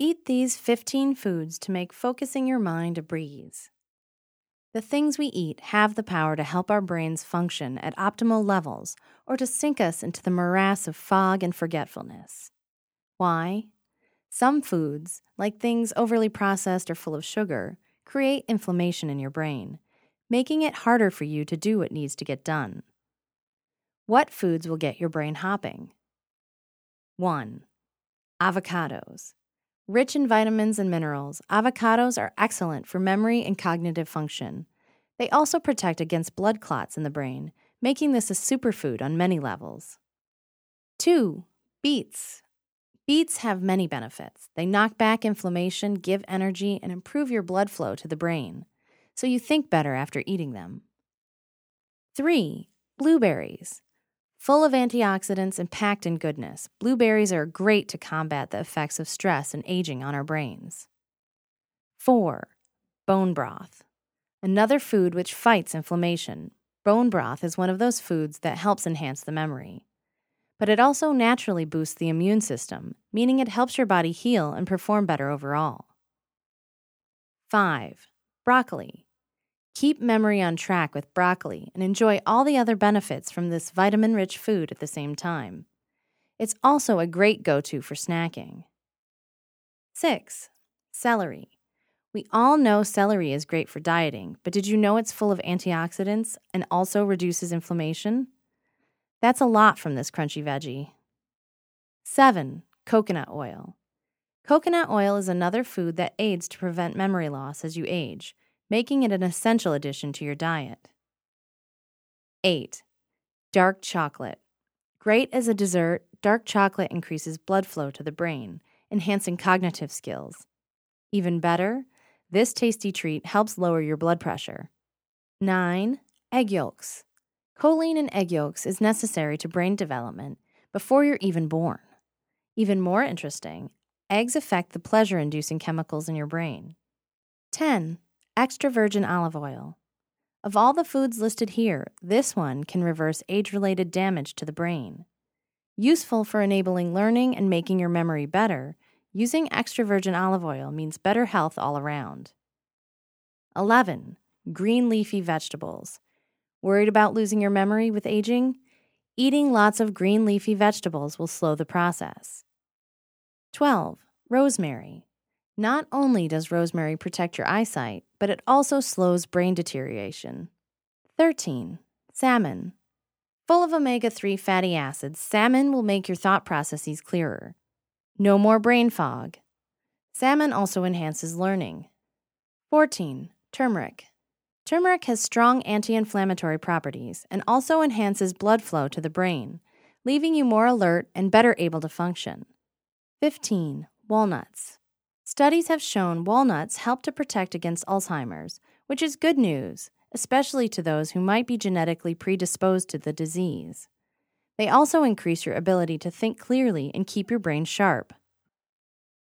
Eat these 15 foods to make focusing your mind a breeze. The things we eat have the power to help our brains function at optimal levels or to sink us into the morass of fog and forgetfulness. Why? Some foods, like things overly processed or full of sugar, create inflammation in your brain, making it harder for you to do what needs to get done. What foods will get your brain hopping? 1. Avocados. Rich in vitamins and minerals, avocados are excellent for memory and cognitive function. They also protect against blood clots in the brain, making this a superfood on many levels. 2. Beets. Beets have many benefits. They knock back inflammation, give energy, and improve your blood flow to the brain, so you think better after eating them. 3. Blueberries. Full of antioxidants and packed in goodness, blueberries are great to combat the effects of stress and aging on our brains. 4. Bone broth. Another food which fights inflammation. Bone broth is one of those foods that helps enhance the memory. But it also naturally boosts the immune system, meaning it helps your body heal and perform better overall. 5. Broccoli. Keep memory on track with broccoli and enjoy all the other benefits from this vitamin rich food at the same time. It's also a great go to for snacking. 6. Celery. We all know celery is great for dieting, but did you know it's full of antioxidants and also reduces inflammation? That's a lot from this crunchy veggie. 7. Coconut oil. Coconut oil is another food that aids to prevent memory loss as you age making it an essential addition to your diet. 8. Dark chocolate. Great as a dessert, dark chocolate increases blood flow to the brain, enhancing cognitive skills. Even better, this tasty treat helps lower your blood pressure. 9. Egg yolks. Choline in egg yolks is necessary to brain development before you're even born. Even more interesting, eggs affect the pleasure inducing chemicals in your brain. 10 extra virgin olive oil. Of all the foods listed here, this one can reverse age related damage to the brain. Useful for enabling learning and making your memory better, using extra virgin olive oil means better health all around. 11. Green leafy vegetables. Worried about losing your memory with aging? Eating lots of green leafy vegetables will slow the process. 12. Rosemary. Not only does rosemary protect your eyesight, but it also slows brain deterioration. 13. Salmon. Full of omega 3 fatty acids, salmon will make your thought processes clearer. No more brain fog. Salmon also enhances learning. 14. Turmeric. Turmeric has strong anti inflammatory properties and also enhances blood flow to the brain, leaving you more alert and better able to function. 15. Walnuts. Studies have shown walnuts help to protect against Alzheimer's, which is good news, especially to those who might be genetically predisposed to the disease. They also increase your ability to think clearly and keep your brain sharp.